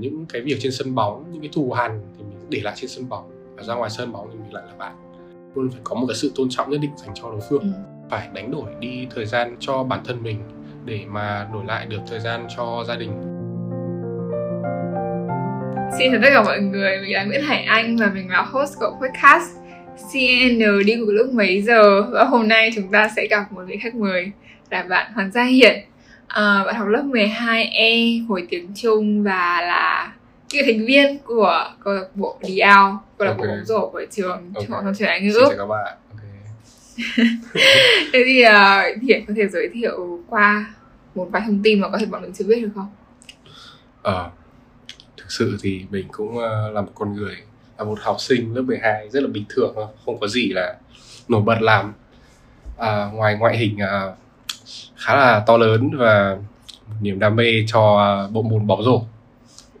những cái việc trên sân bóng những cái thù hằn thì mình để lại trên sân bóng. Và ra ngoài sân bóng thì mình lại là bạn. Luôn phải có một cái sự tôn trọng nhất định dành cho đối phương. Ừ. phải đánh đổi đi thời gian cho bản thân mình để mà đổi lại được thời gian cho gia đình. Xin chào tất cả mọi người, mình là Nguyễn Hải Anh và mình là host của podcast CN đi cùng lúc mấy giờ. Và hôm nay chúng ta sẽ gặp một vị khách mời là bạn Hoàng Gia Hiển à, bạn học lớp 12E khối tiếng Trung và là cựu thành viên của câu lạc bộ Đi Ao câu lạc bộ bóng rổ của trường trung học thông truyền Anh xin ngữ chào các bạn. Thế thì uh, Hiển có thể giới thiệu qua một vài thông tin mà có thể bọn mình chưa biết được không? Ờ, thực sự thì mình cũng ờ, là một con người là một học sinh lớp 12 rất là bình thường không có gì là nổi bật làm à, ngoài ngoại hình à, khá là to lớn và niềm đam mê cho à, bộ môn bóng rổ.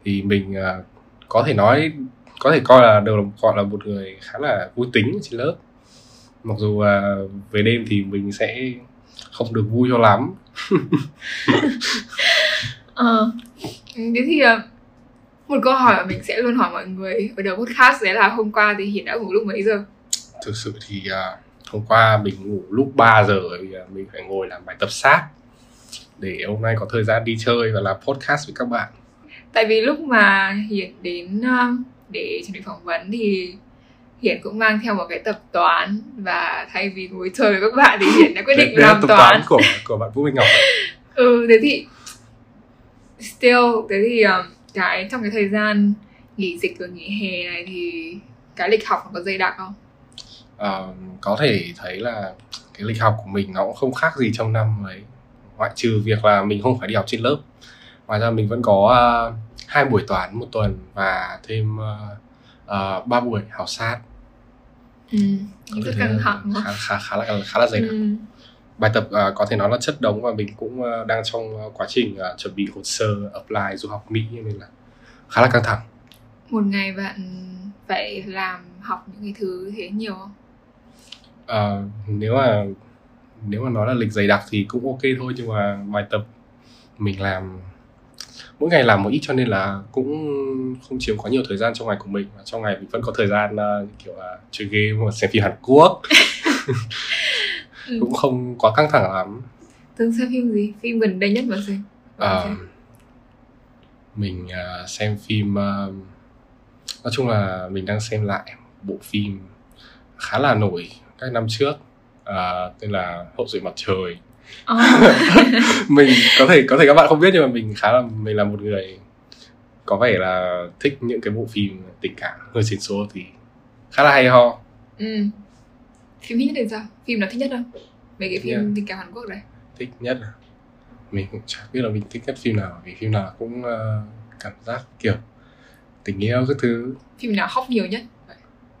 Thì mình à, có thể nói có thể coi là đều gọi là một người khá là vui tính trên lớp. Mặc dù à, về đêm thì mình sẽ không được vui cho lắm. Ờ, thế thì ờ, một câu hỏi mà mình sẽ luôn hỏi mọi người ở đầu podcast đấy là hôm qua thì Hiển đã ngủ lúc mấy giờ? thực sự thì à, hôm qua mình ngủ lúc 3 giờ mình phải ngồi làm bài tập sát để hôm nay có thời gian đi chơi và làm podcast với các bạn Tại vì lúc mà Hiển đến ờ, để chuẩn bị phỏng vấn thì Hiển cũng mang theo một cái tập toán và thay vì ngồi chơi với các bạn thì Hiển đã quyết định Đấy là làm tập toán. của của bạn Vũ Minh Ngọc Ừ, thế thì still thế thì ờ, cái trong cái thời gian nghỉ dịch và nghỉ hè này thì cái lịch học nó có dày đặc không? Có thể thấy là cái lịch học của mình nó cũng không khác gì trong năm ấy. Ngoại trừ việc là mình không phải đi học trên lớp. Ngoài ra mình vẫn có à, hai buổi toán một tuần và thêm à, à, ba buổi khảo sát. Ừ, Có căng thẳng khá, khá, khá là khá là dày đặc. Ừ. bài tập à, có thể nói là chất đống và mình cũng à, đang trong quá trình à, chuẩn bị hồ sơ apply du học Mỹ nên là khá là căng thẳng. Một ngày bạn phải làm học những cái thứ thế nhiều không? À, nếu mà nếu mà nói là lịch dày đặc thì cũng ok thôi nhưng mà bài tập mình làm mỗi ngày làm một ít cho nên là cũng không chiếm quá nhiều thời gian trong ngày của mình và trong ngày mình vẫn có thời gian à, kiểu là chơi game hoặc xem phim Hàn Quốc Ừ. cũng không quá căng thẳng lắm Thường xem phim gì? Phim gần đây nhất mà xem. À, mình à, xem phim à, nói chung là mình đang xem lại bộ phim khá là nổi các năm trước à, tên là Hậu duệ mặt trời Ờ. mình có thể có thể các bạn không biết nhưng mà mình khá là mình là một người có vẻ là thích những cái bộ phim tình cảm hơi xịn số thì khá là hay ho ừ. Phim thích nhất là sao? Phim nào thích nhất không? Mấy cái phim Yeah. tình cảm Hàn Quốc đấy. thích nhất là mình cũng chẳng biết là mình thích nhất phim nào vì phim nào cũng ờ, cảm giác kiểu tình yêu các thứ Phim nào khóc nhiều nhất?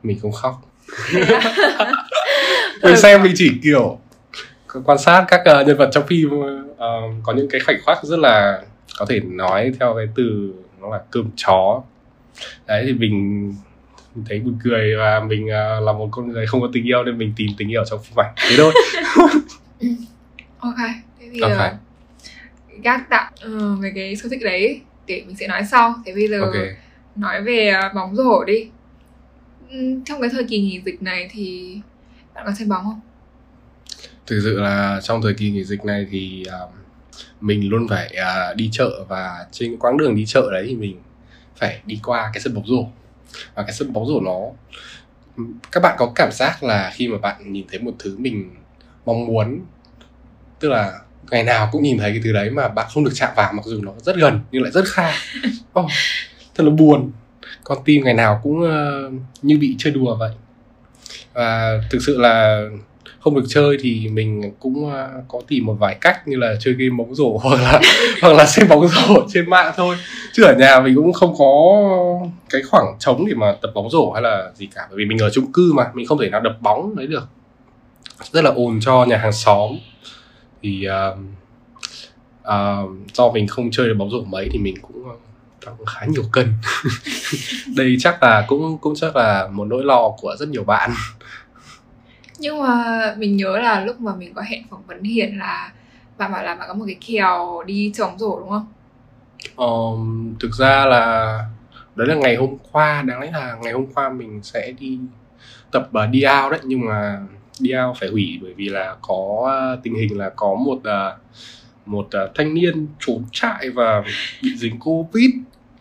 mình cũng khóc mình xem mình chỉ kiểu quan sát các ờ, nhân vật trong phim ờ, có những cái khoảnh khắc rất là có thể nói theo cái từ nó là cơm chó đấy thì mình mình thấy buồn cười và mình ờ, là một con người không có tình yêu nên mình tìm tình yêu trong phim ảnh thế thôi Ok. Thế thì Ok. okay. gác tạm ờ, về cái sở thích đấy để mình sẽ nói sau. Thế bây giờ ok nói về bóng rổ đi. Ừ, Trong cái thời kỳ nghỉ dịch này thì bạn có xem bóng không? thực sự là trong thời kỳ nghỉ dịch này thì à, mình luôn phải à, đi chợ và trên quãng đường đi chợ đấy thì mình phải đi qua cái sân bóng rổ. Và cái sân bóng rổ nó các bạn có cảm giác là khi mà bạn nhìn thấy một thứ mình mong muốn tức là ngày nào cũng nhìn thấy cái thứ đấy mà bạn không được chạm vào mặc dù nó rất gần nhưng lại rất xa. Oh, thật là buồn. Con tim ngày nào cũng ờ, như bị chơi đùa vậy và thực sự là không được chơi thì mình cũng ờ, có tìm một vài cách như là chơi game bóng rổ hoặc là hoặc là xem bóng rổ trên mạng thôi. Chứ ở nhà mình cũng không có cái khoảng trống để mà tập bóng rổ hay là gì cả bởi vì mình ở chung cư mà mình không thể nào đập bóng đấy được. Rất là ồn cho nhà hàng xóm. Thì uh, uh, do mình không chơi được bóng rổ mấy thì mình cũng tăng khá nhiều cân. Đây chắc là cũng cũng chắc là một nỗi lo của rất nhiều bạn. Nhưng mà mình nhớ là lúc mà mình có hẹn phỏng vấn Hiền là bạn bảo là bạn có một cái kèo đi bóng rổ đúng không? um, thực ra là đấy là ngày hôm qua đáng lẽ là ngày hôm qua mình sẽ đi tập uh, đi out đấy. Nhưng mà đi out phải hủy bởi vì là có uh, tình hình là có một uh, một uh, thanh niên trốn trại và bị dính covid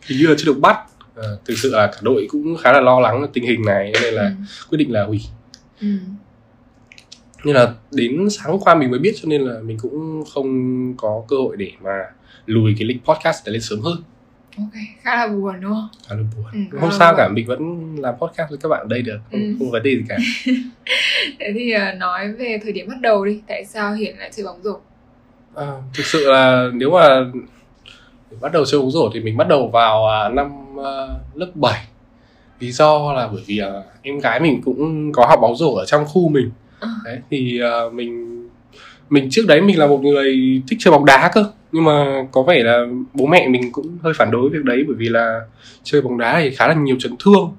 hình như là chưa được bắt uh, thực sự là cả đội cũng khá là lo lắng tình hình này nên là Ừ. quyết định là hủy Ừ. nên là đến sáng qua mình mới biết cho nên là mình cũng không có cơ hội để mà lùi cái link podcast để lên sớm hơn ok khá là buồn đúng không khá là buồn Ừ, không khá là sao buồn. cả mình vẫn làm podcast với các bạn ở đây được không, Ừ. không vấn đề gì cả thế thì ờ, nói về thời điểm bắt đầu đi tại sao hiển lại chơi bóng rổ à, thực sự là nếu mà bắt đầu chơi bóng rổ thì mình bắt đầu vào à, năm à, lớp 7 lý do là bởi vì à, em gái mình cũng có học bóng rổ ở trong khu mình. À. đấy thì mình mình trước đấy mình là một người thích chơi bóng đá cơ. Nhưng mà có vẻ là bố mẹ mình cũng hơi phản đối việc đấy bởi vì là chơi bóng đá thì khá là nhiều chấn thương.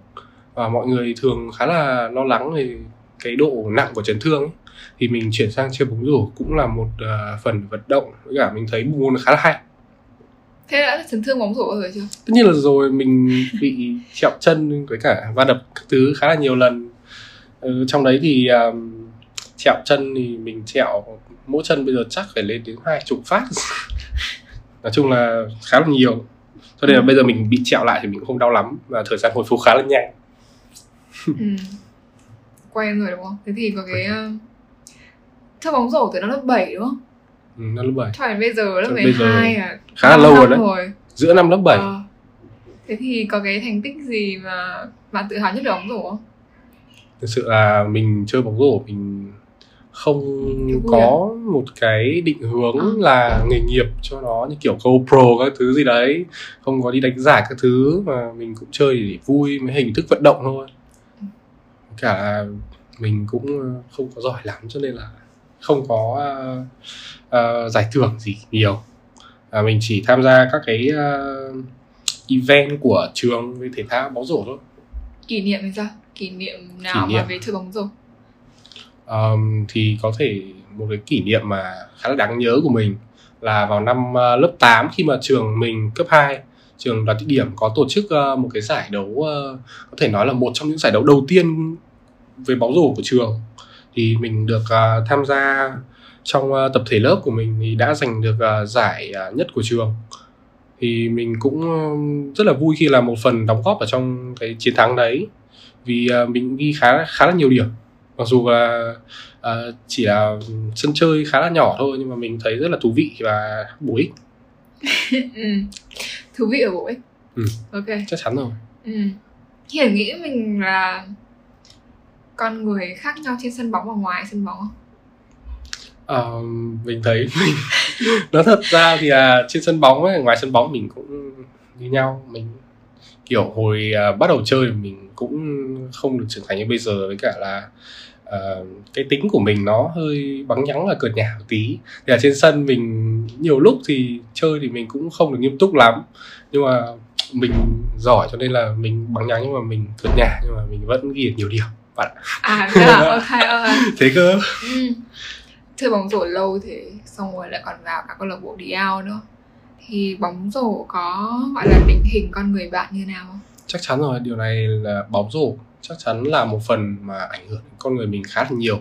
Và mọi người thường khá là lo lắng về cái độ nặng của chấn thương ấy. thì mình chuyển sang chơi bóng rổ cũng là một à, phần vận động. Với cả mình thấy môn khá là hay thế đã chấn thương bóng rổ rồi chưa? Tất nhiên là rồi mình bị trẹo chân với cả va đập các thứ khá là nhiều lần. Ừ, trong đấy thì um, trẹo chân thì mình trẹo mỗi chân bây giờ chắc phải lên đến hai chục phát. Nói chung là khá là nhiều. Cho nên là Ừ. bây giờ mình bị trẹo lại thì mình cũng không đau lắm và thời gian hồi phục khá là nhanh. Ừ. quen rồi đúng không? Thế thì có cái ờ, chơi bóng rổ từ năm lớp 7 đúng không ừ, năm lớp 7 cho đến bây giờ lớp Cho đến bây giờ 12 à. khá là lâu rồi đấy. rồi. giữa năm lớp 7 Ờ. thế thì có cái thành tích gì mà bạn tự hào nhất về bóng rổ không? Thực sự là mình chơi bóng rổ mình không có một cái định hướng À. là nghề nghiệp cho nó như kiểu GoPro các thứ gì đấy. Không có đi đánh giải các thứ mà mình cũng chơi để vui với hình thức vận động thôi. Cả là mình cũng ờ, không có giỏi lắm cho nên là không có ờ, ờ, giải thưởng gì nhiều. À, mình chỉ tham gia các cái ờ, event của trường về thể thao bóng rổ thôi. Kỷ niệm thì sao? Kỷ niệm nào Kỷ mà niệm. về chơi bóng rổ? Um, thì có thể một cái kỷ niệm mà khá là đáng nhớ của mình là vào năm uh, lớp 8 khi mà trường mình cấp 2 trường đoàn thị điểm có tổ chức uh, một cái giải đấu uh, có thể nói là một trong những giải đấu đầu tiên về bóng rổ của trường thì mình được uh, tham gia trong uh, tập thể lớp của mình thì đã giành được uh, giải uh, nhất của trường. Thì mình cũng uh, rất là vui khi là một phần đóng góp ở trong cái chiến thắng đấy. Vì uh, mình ghi khá khá là nhiều điểm. Mặc dù là à, chỉ là sân chơi khá là nhỏ thôi nhưng mà mình thấy rất là thú vị và bổ ích. Ừ. thú vị ở bổ ích. Ừ. ok. Chắc chắn rồi. Ừ. hiển nghĩ mình là con người khác nhau trên sân bóng và ngoài sân bóng không? À, mình thấy mình nói thật ra thì là trên sân bóng ấy, ngoài sân bóng mình cũng như nhau. Mình kiểu hồi uh, bắt đầu chơi mình cũng không được trưởng thành như bây giờ với cả là uh, cái tính của mình nó hơi bắn nhắng là cợt nhả một tí. Thì là trên sân mình nhiều lúc thì chơi thì mình cũng không được nghiêm túc lắm. Nhưng mà mình giỏi cho nên là mình bắn nhắng nhưng mà mình cợt nhả nhưng mà mình vẫn ghi được nhiều điểm bạn. À thế à? Ok ok. Thế cơ? Ừ. chơi bóng rổ lâu thì xong rồi lại còn vào các câu lạc bộ đi out nữa. Thì bóng rổ có gọi là định hình con người bạn như nào không? Chắc chắn rồi điều này là bóng rổ chắc chắn là một phần mà ảnh hưởng đến con người mình khá là nhiều.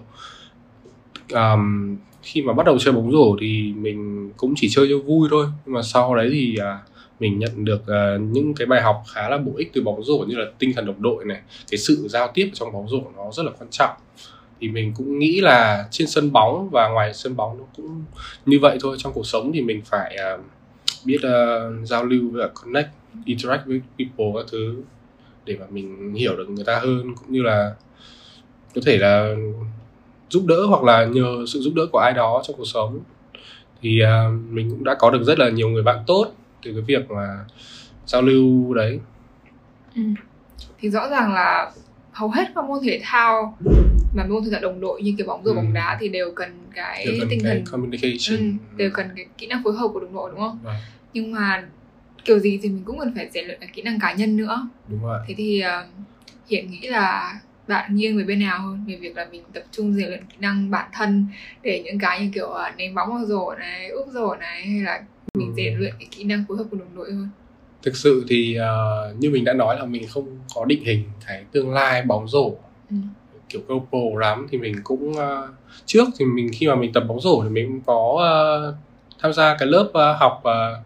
Um, khi mà bắt đầu chơi bóng rổ thì mình cũng chỉ chơi cho vui thôi nhưng mà sau đấy thì à, mình nhận được uh, những cái bài học khá là bổ ích từ bóng rổ như là tinh thần đồng đội này cái sự giao tiếp trong bóng rổ nó rất là quan trọng. Thì mình cũng nghĩ là trên sân bóng và ngoài sân bóng nó cũng như vậy thôi. Trong cuộc sống thì mình phải uh, biết uh, giao lưu và connect interact với people các thứ để mà mình hiểu được người ta hơn cũng như là có thể là giúp đỡ hoặc là nhờ sự giúp đỡ của ai đó trong cuộc sống. Thì uh, mình cũng đã có được rất là nhiều người bạn tốt từ cái việc mà giao lưu đấy. Ừ. thì rõ ràng là hầu hết các môn thể thao mà môn thể thao đồng đội như kiểu bóng rổ Ừ. bóng đá thì đều cần cái Đều cần tinh cái thần communication. Ừ, đều cần cái kỹ năng phối hợp của đồng đội đúng không? Vâng, nhưng mà kiểu gì thì mình cũng cần phải rèn luyện cái kỹ năng cá nhân nữa. Đúng rồi. Thế thì uh, hiển nghĩ là bạn nghiêng về bên nào hơn? Về việc là mình tập trung rèn luyện kỹ năng bản thân để những cái như kiểu uh, ném bóng vào rổ này úp rổ này hay là mình rèn luyện cái kỹ năng phối hợp của đồng đội hơn. Thực sự thì uh, như mình đã nói là mình không có định hình cái tương lai bóng rổ. Ừ. kiểu GoPro lắm thì mình cũng uh, trước thì mình khi mà mình tập bóng rổ thì mình cũng có uh, tham gia cái lớp uh, học uh,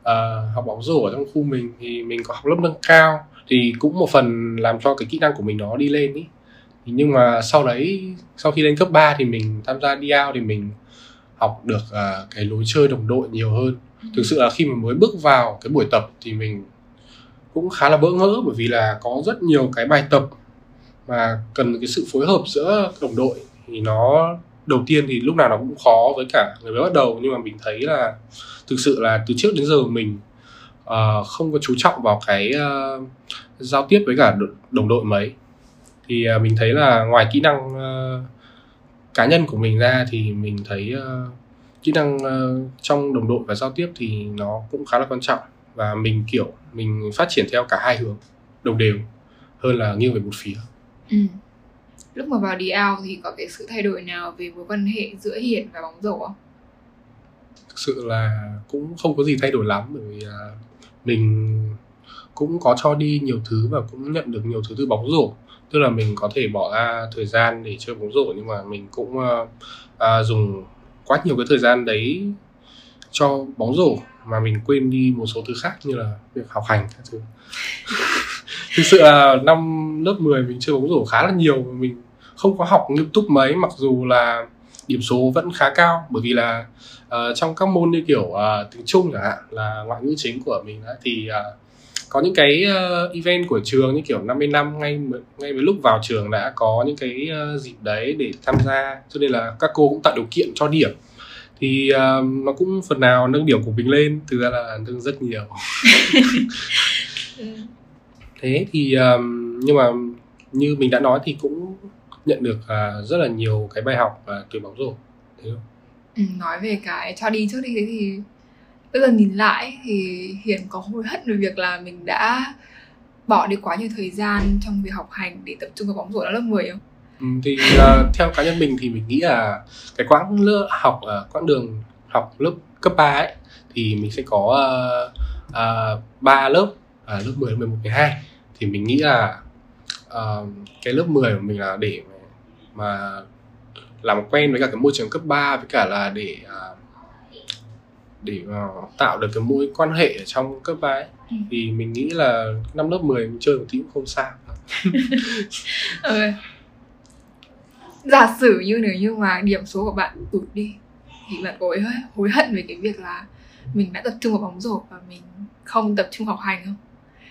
uh, học bóng rổ ở trong khu mình thì mình có học lớp nâng cao. Thì cũng một phần làm cho cái kỹ năng của mình nó đi lên ý. Nhưng mà sau đấy sau khi lên cấp 3 thì mình tham gia đi out thì mình học được uh, cái lối chơi đồng đội nhiều hơn. Ừ. thực sự là khi mà mới bước vào cái buổi tập thì mình cũng khá là bỡ ngỡ bởi vì là có rất nhiều cái bài tập mà cần cái sự phối hợp giữa đồng đội thì nó đầu tiên thì lúc nào nó cũng khó với cả người mới bắt đầu. Nhưng mà mình thấy là thực sự là từ trước đến giờ mình uh, không có chú trọng vào cái uh, giao tiếp với cả đồng đội mấy. Thì uh, mình thấy là ngoài kỹ năng uh, cá nhân của mình ra thì mình thấy uh, kỹ năng uh, trong đồng đội và giao tiếp thì nó cũng khá là quan trọng. Và mình kiểu mình phát triển theo cả hai hướng đồng đều hơn là nghiêng về một phía. Ừ. lúc mà vào out thì có cái sự thay đổi nào về mối quan hệ giữa hiển và bóng rổ không? Thực sự là cũng không có gì thay đổi lắm bởi vì uh, mình cũng có cho đi nhiều thứ và cũng nhận được nhiều thứ từ bóng rổ. Tức là mình có thể bỏ ra thời gian để chơi bóng rổ nhưng mà mình cũng uh, uh, dùng quá nhiều cái thời gian đấy cho bóng rổ mà mình quên đi một số thứ khác như là việc học hành các thứ. Thực sự là năm lớp 10 mình chơi bóng rổ khá là nhiều mình không có học nghiêm túc mấy mặc dù là điểm số vẫn khá cao bởi vì là uh, trong các môn như kiểu uh, tiếng Trung chẳng hạn là ngoại ngữ chính của mình ấy, thì uh, có những cái uh, event của trường như kiểu 50 năm ngay ngay với lúc vào trường đã có những cái uh, dịp đấy để tham gia. Cho nên là các cô cũng tạo điều kiện cho điểm. Thì uh, nó cũng phần nào nâng điểm của mình lên. Thực ra là nâng rất nhiều. Thế thì um, nhưng mà như mình đã nói thì cũng nhận được uh, rất là nhiều cái bài học uh, từ bóng rổ thế không? Ừ, nói về cái cho đi trước đi thế thì bây giờ nhìn lại thì hiền có hối hận về việc là mình đã bỏ đi quá nhiều thời gian trong việc học hành để tập trung vào bóng rổ ở lớp 10 không? Ừ, thì uh, theo cá nhân mình thì mình nghĩ là cái quãng lớp học uh, quãng đường học lớp cấp 3 ấy thì mình sẽ có uh, uh, lớp uh, lớp 10, 11, 12 thì mình nghĩ là uh, cái lớp 10 của mình là để mà làm quen với cả cái môi trường cấp 3 với cả là để uh, để uh, tạo được cái mối quan hệ ở trong cấp 3 ấy. Ừ. thì mình nghĩ là năm lớp 10 mình chơi một tí cũng không sao ừ. giả sử như nếu như mà điểm số của bạn tụt đi thì bạn có hối, hối hận về cái việc là mình đã tập trung vào bóng rổ và mình không tập trung học hành không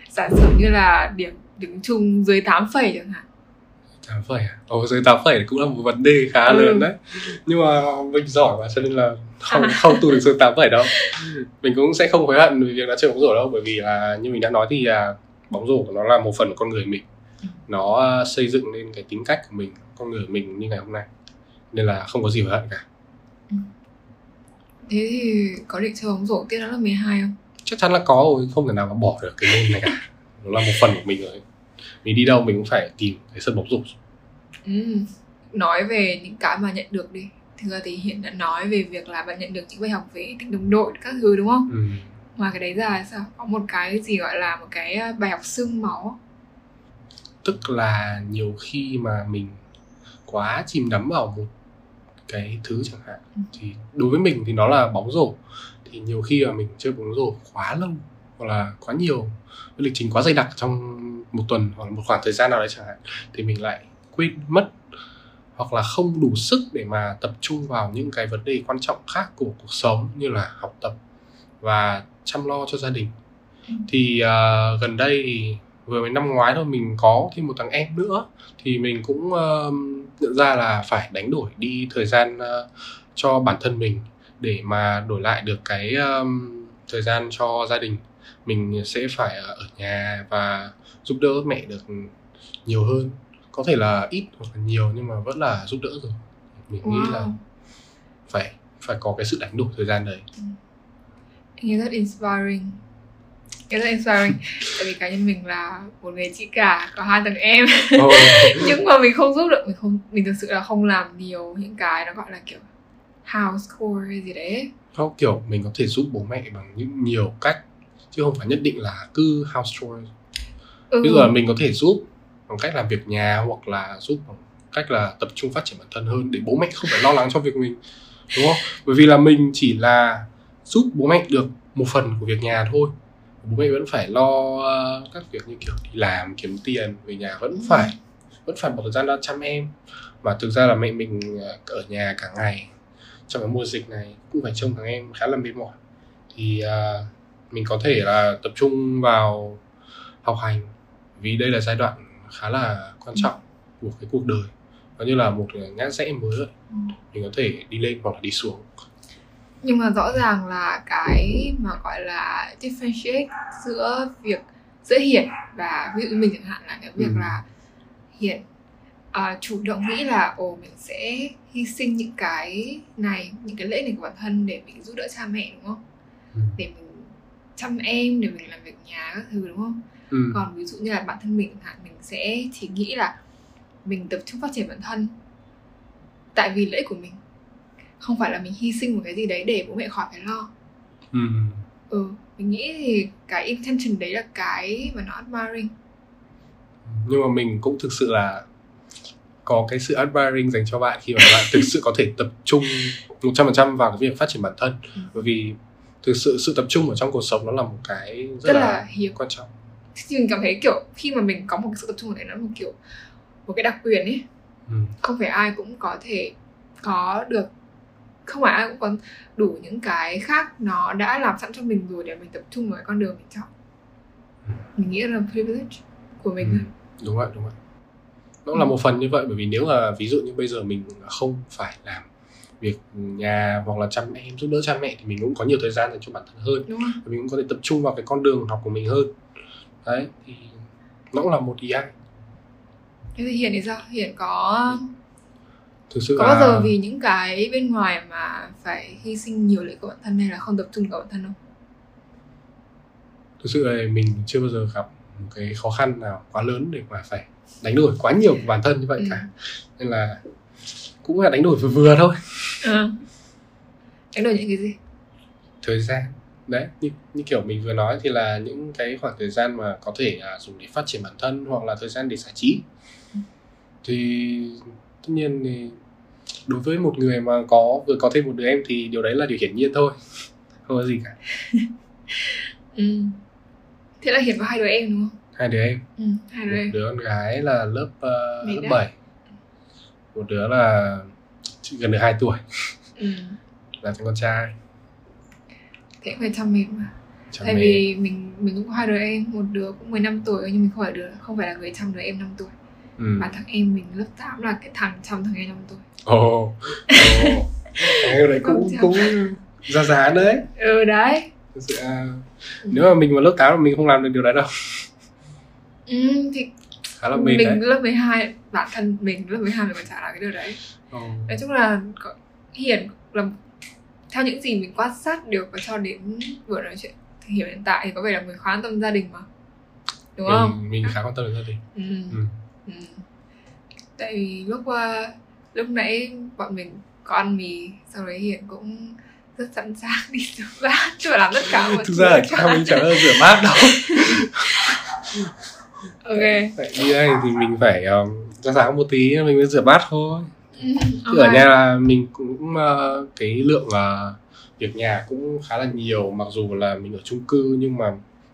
giả sử như là điểm đứng chung dưới 8 phẩy chẳng hạn 8 phẩy à? Ồ, dưới 8 phẩy cũng là một vấn đề khá ừ. lớn đấy Nhưng mà mình giỏi mà cho nên là không à. không tụt được dưới 8 phẩy đâu Mình cũng sẽ không hối hận vì việc đã chơi bóng rổ đâu Bởi vì là như mình đã nói thì là bóng rổ nó là một phần của con người mình. Nó à, xây dựng nên cái tính cách của mình, con người mình như ngày hôm nay Nên là không có gì hối hận cả ừ. Thế thì có định chơi bóng rổ tiếp đó là 12 không? Chắc chắn là có rồi, không thể nào mà bỏ được cái môn này cả Nó là một phần của mình rồi mình đi đâu mình cũng phải tìm cái sân bóng rổ ừ. nói về những cái mà nhận được đi thực ra thì hiện đã nói về việc là bạn nhận được những bài học về tính đồng đội các thứ đúng không ừ. ngoài cái đấy ra sao có một cái gì gọi là một cái à, bài học xương máu tức là nhiều khi mà mình quá chìm đắm vào một cái thứ chẳng hạn ừ. thì đối với mình thì nó là bóng rổ thì nhiều khi mà mình chơi bóng rổ quá lâu hoặc là quá nhiều lịch trình quá dày đặc trong một tuần hoặc là một khoảng thời gian nào đấy chẳng hạn thì mình lại quên mất hoặc là không đủ sức để mà tập trung vào những cái vấn đề quan trọng khác của cuộc sống như là học tập và chăm lo cho gia đình ừ. thì uh, gần đây thì vừa mới năm ngoái thôi mình có thêm một thằng em nữa thì mình cũng uh, nhận ra là phải đánh đổi đi thời gian uh, cho bản thân mình để mà đổi lại được cái um, thời gian cho gia đình mình sẽ phải ở nhà và giúp đỡ mẹ được nhiều hơn. Có thể là ít hoặc là nhiều nhưng mà vẫn là giúp đỡ rồi. Mình wow. nghĩ là phải phải có cái sự đánh đổi thời gian đấy. Ừ. nghe rất inspiring. Nghe rất inspiring. Tại vì cá nhân mình là một người chị cả có hai thằng em. Oh. nhưng mà mình không giúp được mình không mình thực sự là không làm nhiều những cái nó gọi là kiểu house chore gì đấy. Nó kiểu mình có thể giúp bố mẹ bằng những nhiều cách chứ không phải nhất định là cứ house chores ừ. dụ là mình có thể giúp bằng cách làm việc nhà hoặc là giúp bằng cách là tập trung phát triển bản thân hơn để bố mẹ không phải lo lắng cho việc mình đúng không? Bởi vì là mình chỉ là giúp bố mẹ được một phần của việc nhà thôi. Bố mẹ vẫn phải lo ờ, các việc như kiểu đi làm kiếm tiền về nhà vẫn Ừ. phải vẫn phải một thời gian ra chăm em. Mà thực ra là mẹ mình ờ, ở nhà cả ngày trong cái mùa dịch này cũng phải trông thằng em khá là mệt mỏi. Thì ờ, mình có thể là tập trung vào học hành vì đây là giai đoạn khá là quan trọng của cái cuộc đời nó như là một ngã rẽ mới Ừ. mình có thể đi lên hoặc là đi xuống nhưng mà rõ ràng là cái mà gọi là differentiate giữa việc giữa hiển và ví dụ mình chẳng hạn là cái việc Ừ. là hiển à, chủ động nghĩ là ồ mình sẽ hy sinh những cái này những cái lễ này của bản thân để mình giúp đỡ cha mẹ đúng không ừ. để mình chăm em để mình làm việc nhà các thứ đúng không Ừ. còn ví dụ như là bản thân mình hạn mình sẽ chỉ nghĩ là mình tập trung phát triển bản thân tại vì lễ của mình không phải là mình hy sinh một cái gì đấy để bố mẹ khỏi phải lo Ừ. ừ mình nghĩ thì cái intention đấy là cái mà nó admiring nhưng mà mình cũng thực sự là có cái sự admiring dành cho bạn khi mà bạn thực sự có thể tập trung 100% vào cái việc phát triển bản thân Ừ. bởi vì thực sự sự tập trung ở trong cuộc sống nó là một cái rất rất là, là hiếm quan trọng mình cảm thấy kiểu khi mà mình có một cái sự tập trung đấy nó là một kiểu một cái đặc quyền ấy ừ. không phải ai cũng có thể có được không phải ai cũng có đủ những cái khác nó đã làm sẵn cho mình rồi để mình tập trung vào cái con đường mình chọn Ừ. mình nghĩ là privilege của mình Ừ. đúng vậy đúng vậy nó là một phần như vậy bởi vì nếu mà ví dụ như bây giờ mình không phải làm việc nhà hoặc là chăm em giúp đỡ cha mẹ thì mình cũng có nhiều thời gian dành cho bản thân hơn. Đúng mình cũng có thể tập trung vào cái con đường học của mình hơn. Đấy thì nó cũng là một ý hay. Thế thì hiền thì sao? Hiền có thực sự có là bao giờ vì những cái bên ngoài mà phải hy sinh nhiều lợi của bản thân hay là không tập trung vào bản thân không? Thực sự là mình chưa bao giờ gặp một cái khó khăn nào quá lớn để mà phải đánh đổi quá nhiều của bản thân như vậy Ừ. cả. Nên là cũng là đánh đổi vừa vừa thôi ừ. đánh đổi những cái gì thời gian đấy như, như kiểu mình vừa nói thì là những cái khoảng thời gian mà có thể à, dùng để phát triển bản thân hoặc là thời gian để giải trí Ừ. thì tất nhiên thì đối với một người mà có vừa có thêm một đứa em thì điều đấy là điều hiển nhiên thôi không có gì cả ừ. thế là hiền có hai đứa em đúng không hai đứa em ừ. hai đứa một em đứa con gái là lớp uh, lớp đấy? 7 một đứa là gần được 2 tuổi. Ừ. là thằng con trai. Thế cũng phải chăm mình mà. Chăm tại mê. vì mình mình cũng có hai đứa em một đứa cũng 15 tuổi nhưng mình không phải đứa không phải là người chăm đứa em 5 tuổi. Ừ. mà thằng em mình lớp 8 là cái thằng chăm thằng em 5 tuổi. Ồ. Ồ. Thằng em đấy cũng cũng ra giá đấy. Ừ đấy. Thực sự là nếu mà mình vào lớp 8 là mình không làm được điều đấy đâu. Ừ, thì khá là mệt mình đấy lớp 12 bản thân mình lớp 12 mình còn chả làm cái điều đấy Ồ. nói chung là có- hiền là theo những gì mình quan sát được và cho đến buổi nói chuyện thì hiểu hiện tại thì có vẻ là người khá quan tâm gia đình mà đúng không mình, mình khá quan tâm đến gia đình ừ. ừ. Ừ. tại vì lúc uh, lúc nãy bọn mình có ăn mì sau đấy hiền cũng rất sẵn sàng đi rửa bát chứ làm tất cả mọi thực ra là mình chẳng bao rửa bát đâu ok. Tại đi đây thì mình phải um, ra sáng một tí mình mới rửa bát thôi. Ừ, Chứ ở nhà là mình cũng uh, cái lượng uh, việc nhà cũng khá là nhiều mặc dù là mình ở chung cư nhưng mà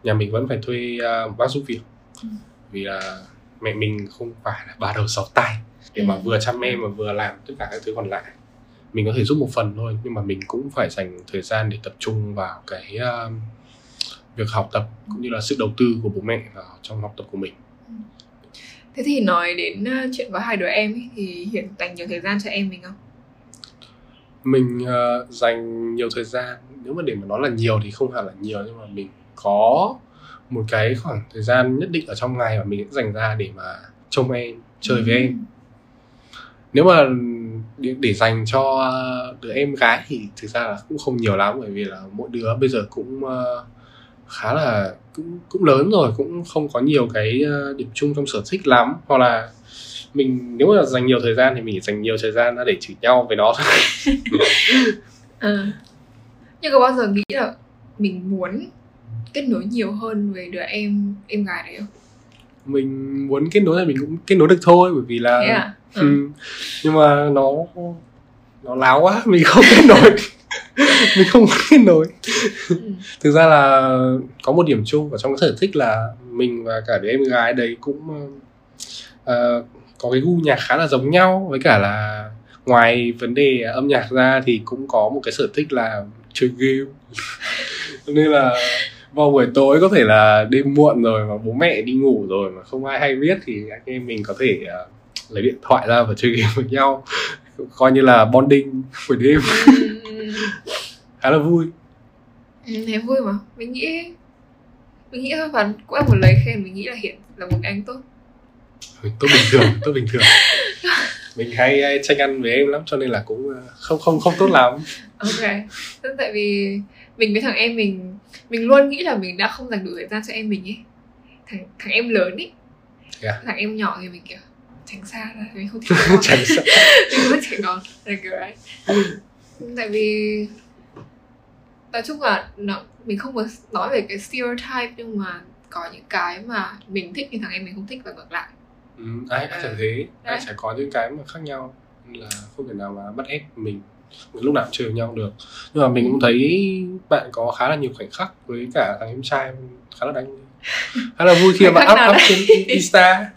nhà mình vẫn phải thuê uh, một bác giúp việc. Ừ. vì là mẹ mình không phải là ba đầu sáu tay để mà Ừ. vừa chăm em mà vừa làm tất cả các thứ còn lại. Mình có thể giúp một phần thôi nhưng mà mình cũng phải dành thời gian để tập trung vào cái uh, việc học tập cũng như là sự đầu tư của bố mẹ vào trong học tập của mình. Thế thì nói đến uh, chuyện có hai đứa em ấy, thì hiền dành nhiều thời gian cho em mình không? Mình ờ, dành nhiều thời gian nếu mà để mà nói là nhiều thì không hẳn là nhiều nhưng mà mình có một cái khoảng thời gian nhất định ở trong ngày mà mình sẽ dành ra để mà trông em chơi với em. Nếu mà để, để dành cho ờ, đứa em gái thì thực ra là cũng không nhiều lắm bởi vì là mỗi đứa bây giờ cũng ờ, khá là cũng cũng lớn rồi cũng không có nhiều cái ờ, điểm chung trong sở thích lắm hoặc là mình nếu mà dành nhiều thời gian thì mình dành nhiều thời gian ra để chửi nhau với nó thôi ừ. nhưng nhưng có bao giờ nghĩ là mình muốn kết nối nhiều hơn với đứa em em gái đấy không mình muốn kết nối thì mình cũng kết nối được thôi bởi vì là thế à ừ. ừ. nhưng mà nó nó láo quá mình không kết nối mình không kết nối Ừ. thực ra là có một điểm chung ở trong cái sở thích là mình và cả đứa em gái đấy cũng ờ, có cái gu nhạc khá là giống nhau. Với cả là ngoài vấn đề âm nhạc ra thì cũng có một cái sở thích là chơi game. Nên là vào buổi tối có thể là đêm muộn rồi mà bố mẹ đi ngủ rồi mà không ai hay biết thì anh em mình có thể ờ, lấy điện thoại ra và chơi game với nhau. Coi như là bonding buổi đêm Ừ, khá là vui. Ừ, vui mà. Mình nghĩ mình nghĩ thôi và cũng là một lời khen mình nghĩ là hiện là một anh tốt. Tốt bình thường tốt bình thường. Mình hay, hay tranh ăn với em lắm cho nên là cũng ờ, không không không tốt lắm. Ok. Tức tại vì mình với thằng em mình mình luôn nghĩ là mình đã không dành đủ thời gian cho em mình ấy thằng thằng em lớn ấy Thế à? thằng em nhỏ thì mình kiểu tránh xa ra mình không thích chẳng sợ mình thích trẻ con là kiểu đấy tại vì nói chung là nó, mình không muốn nói về cái stereotype nhưng mà có những cái mà mình thích nhưng thằng em mình không thích và ngược lại. Ừ, ai cũng chẳng thế. Ai sẽ có những cái mà khác nhau. Nên là không thể nào mà bắt ép mình lúc nào cũng chơi với nhau được. Nhưng mà mình cũng thấy bạn có khá là nhiều khoảnh khắc với cả thằng em trai khá là đáng khá là vui khi mà up, up trên Insta.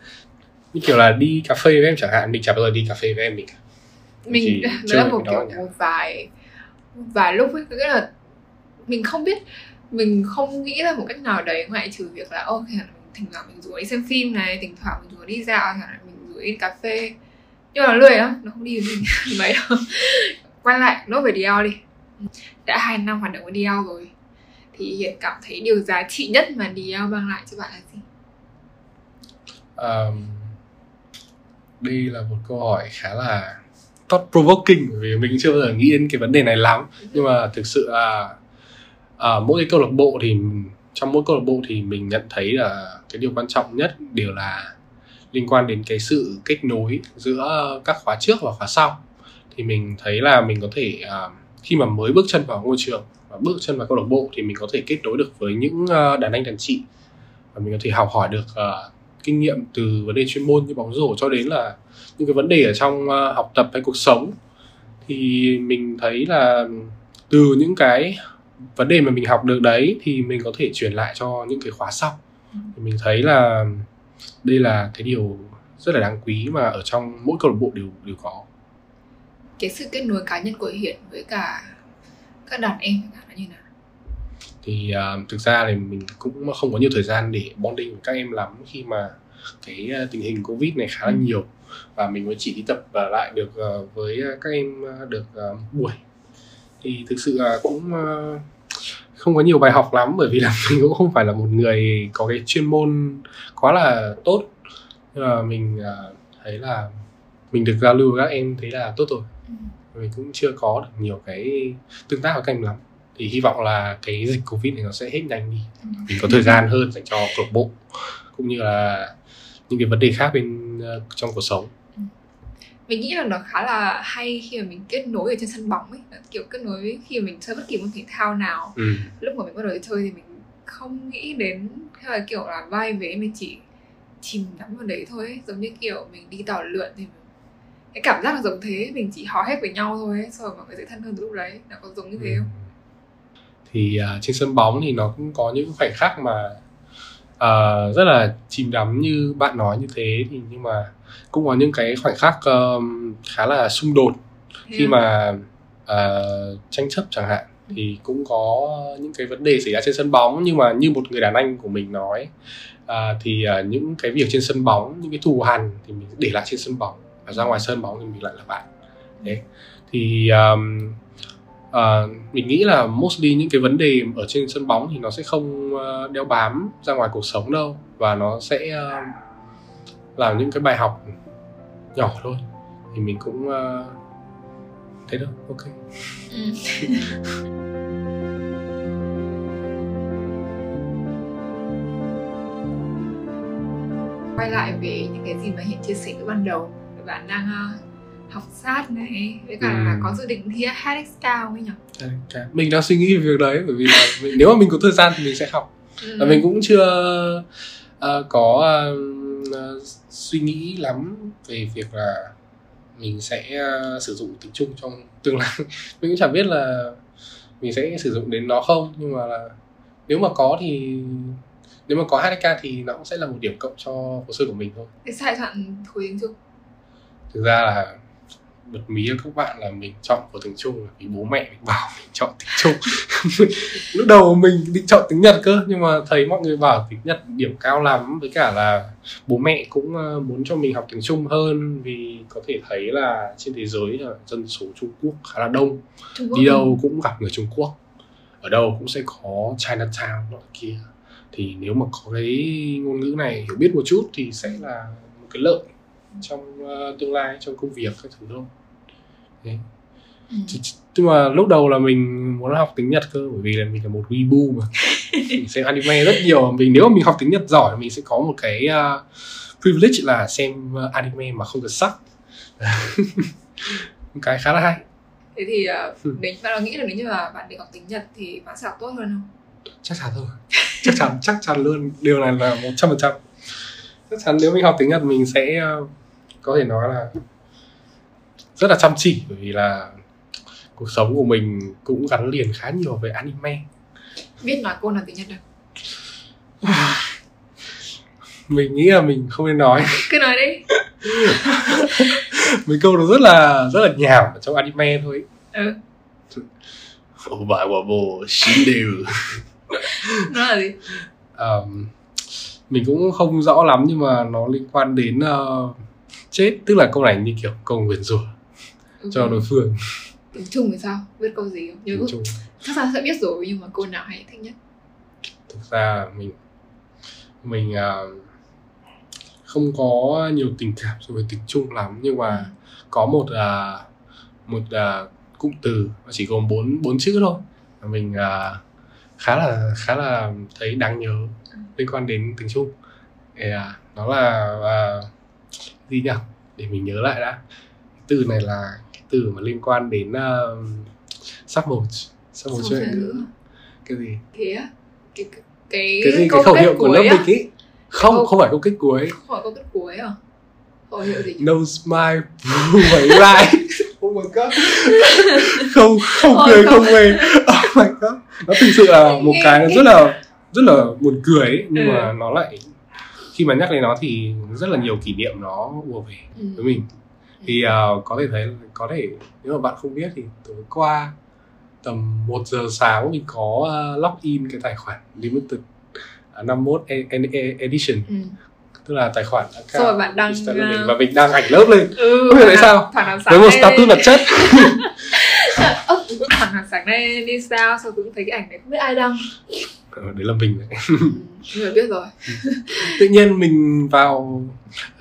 Như kiểu là đi cà phê với em chẳng hạn mình chả bao giờ đi cà phê với em mình cả. Mình chơi là một nó kiểu một vài vài lúc ấy nghĩa là mình không biết mình không nghĩ ra một cách nào đấy ngoại trừ việc là ok mình thỉnh thoảng mình rủ đi xem phim này thỉnh thoảng mình rủ đi dạo chẳng hạn mình rủ đi cà phê. Nhưng mà nó lười lắm nó không đi với mình. Mấy đâu quay lại nốt về Dior đi. Đã hai năm hoạt động với Dior rồi. Thì hiện cảm thấy điều giá trị nhất mà Dior mang lại cho bạn là gì? Um, đây là một câu hỏi khá là thought provoking. Vì mình chưa bao giờ nghĩ đến cái vấn đề này lắm. Nhưng mà thực sự là à, mỗi cái câu lạc bộ thì trong mỗi câu lạc bộ thì mình nhận thấy là cái điều quan trọng nhất đều là liên quan đến cái sự kết nối giữa các khóa trước và khóa sau. Thì mình thấy là mình có thể à, khi mà mới bước chân vào ngôi trường và bước chân vào câu lạc bộ thì mình có thể kết nối được với những à, đàn anh đàn chị. Và mình có thể học hỏi được uh, kinh nghiệm từ vấn đề chuyên môn như bóng rổ cho đến là những cái vấn đề ở trong ờ, học tập hay cuộc sống. Thì mình thấy là từ những cái vấn đề mà mình học được đấy thì mình có thể truyền lại cho những cái khóa sau. Thì mình thấy là đây là cái điều rất là đáng quý mà ở trong mỗi câu lạc bộ đều đều có. Cái sự kết nối cá nhân của Hiển với cả các đàn em các bạn là như nào? Thì ờ, thực ra thì mình cũng không có nhiều thời gian để bonding với các em lắm khi mà cái ờ, tình hình covid này khá là Ừ. nhiều. Và mình mới chỉ đi tập lại được ờ, với các em được một buổi. Thì thực sự là cũng ờ, không có nhiều bài học lắm bởi vì là mình cũng không phải là một người có cái chuyên môn quá là tốt. Nhưng mà mình ờ, thấy là mình được giao lưu với các em thấy là tốt rồi. Ừ. mình cũng chưa có được nhiều cái tương tác với các em lắm thì hy vọng là cái dịch covid này nó sẽ hết nhanh đi Ừ. mình có thời gian hơn dành cho câu lạc bộ cũng như là những cái vấn đề khác bên ờ, trong cuộc sống mình nghĩ là nó khá là hay khi mà mình kết nối ở trên sân bóng ấy kiểu kết nối khi mà mình chơi bất kỳ môn thể thao nào ừ. lúc mà mình bắt đầu chơi thì mình không nghĩ đến hay là kiểu là vai vế mình chỉ chìm đắm vào đấy thôi ấy. giống như kiểu mình đi tàu lượn thì mình... cái cảm giác là giống thế mình chỉ hò hét với nhau thôi ấy. xong rồi mọi người sẽ thân hơn từ lúc đấy nó có giống như thế Ừ. không thì à, trên sân bóng thì nó cũng có những khoảnh khắc mà à, rất là chìm đắm như bạn nói như thế thì nhưng mà cũng có những cái khoảnh khắc ờm, khá là xung đột khi mà à, tranh chấp chẳng hạn. Thì cũng có những cái vấn đề xảy ra trên sân bóng nhưng mà như một người đàn anh của mình nói à, thì à, những cái việc trên sân bóng những cái thù hằn thì mình để lại trên sân bóng và ra ngoài sân bóng thì mình lại là bạn. Thế thì um, à, mình nghĩ là mostly những cái vấn đề ở trên sân bóng thì nó sẽ không ờ, đeo bám ra ngoài cuộc sống đâu. Và nó sẽ ờ, làm những cái bài học nhỏ thôi. Thì mình cũng ờ, thế thôi ok. Ừ. Quay lại về những cái gì mà hiện chia sẻ ban đầu bạn đang uh, học sát này với cả Ừ. là có dự định thi HX cao ấy nhỉ? Mình đang suy nghĩ về việc đấy bởi vì là mình, nếu mà mình có thời gian thì mình sẽ học. Và mình cũng chưa ờ, có ờ, suy nghĩ lắm về việc là mình sẽ ờ, sử dụng tiếng Trung trong tương lai. Mình cũng chẳng biết là mình sẽ sử dụng đến nó không nhưng mà là nếu mà có thì nếu mà có HSK thì nó cũng sẽ là một điểm cộng cho hồ sơ của mình thôi. Thế lại chọn khối tiếng Trung thực ra là bật mí cho các bạn là mình chọn của tiếng Trung là vì bố mẹ mình bảo mình chọn tiếng Trung. Lúc đầu mình định chọn tiếng Nhật cơ nhưng mà thấy mọi người bảo tiếng Nhật điểm cao lắm với cả là bố mẹ cũng ờ, muốn cho mình học tiếng Trung hơn vì có thể thấy là trên thế giới là dân số Trung Quốc khá là đông. Đi đâu cũng gặp người Trung Quốc. Ở đâu cũng sẽ có Chinatown nọ kia. Thì nếu mà có cái ngôn ngữ này hiểu biết một chút thì sẽ là một cái lợi trong ờ, tương lai trong công việc các thứ thôi Thế. Chứ- chứ- nhưng mà lúc đầu là mình muốn học tiếng Nhật cơ bởi vì là mình là một weebu mà. Mình xem anime rất nhiều. Mình nếu mà mình học tiếng Nhật giỏi mình sẽ có một cái ờ, privilege là xem ờ, anime mà không cần một cái khá là hay. Thế thì ờ, Ừ. nếu bạn có nghĩ là nếu như mà bạn đi học tiếng Nhật thì bạn sẽ học tốt hơn không? Chắc chắn thôi. Chắc chắn chắc chắn luôn. Điều này là một trăm phần trăm. Chắc chắn nếu mình học tiếng Nhật mình sẽ ờ, có thể nói là rất là chăm chỉ bởi vì là cuộc sống của mình cũng gắn liền khá nhiều với anime. Biết nói cô nào tiếng Nhật được? Mình nghĩ là mình không nên nói. Cứ nói đi. Mấy câu nó rất là rất là nhảm ở trong anime thôi. Ừ. Ồ bà bà bồ xin đều. Nó là gì? Ờm, mình cũng không rõ lắm nhưng mà nó liên quan đến ờ, chết. Tức là câu này như kiểu câu nguyền rủa Ừ. cho đối phương. Tiếng Trung thì sao? Biết câu gì không? Nhớ Nói chung chắc chắn sẽ biết rồi nhưng mà cô nào hay thích nhất? Thực ra là mình mình ờ, không có nhiều tình cảm với tiếng Trung lắm nhưng mà có một ờ, một ờ, cụm từ nó chỉ gồm bốn bốn chữ thôi. Mình ờ, khá là khá là thấy đáng nhớ liên quan đến tiếng Trung thì, ờ, nó là ờ, gì nhỉ? Để mình nhớ lại đã. Từ này là từ mà liên quan đến uh, sắc màu sắc màu chơi cái gì? Thế á? Cái cái cái, gì? Cái khẩu hiệu của lớp mình ý. Không Câu- không phải câu kết cuối. Không phải câu kết cuối à? Khẩu hiệu gì no smile blue mấy lại oh my god. Không không Ôi, cười không. không về oh my god. Nó thực sự là một cái nó rất là rất là buồn cười ấy, nhưng Ừ. mà nó lại khi mà nhắc đến nó thì rất là nhiều kỷ niệm nó ùa về ừ. với mình thì ờ, có thể thấy có thể nếu mà bạn không biết thì tối qua tầm 1 giờ sáng mình có uh, login cái tài khoản limited uh, 51 e- e- edition Ừ. tức là tài khoản Xong rồi bạn đăng, Instagram mình uh, và mình đăng ảnh lớp lên ừ Không hiểu tại sao. với một status là chất ơ thằng nào sáng nay đi sao sao cũng thấy cái ảnh đấy không biết ai đăng Ờ, đấy là mình đấy. ừ. biết rồi tự nhiên mình vào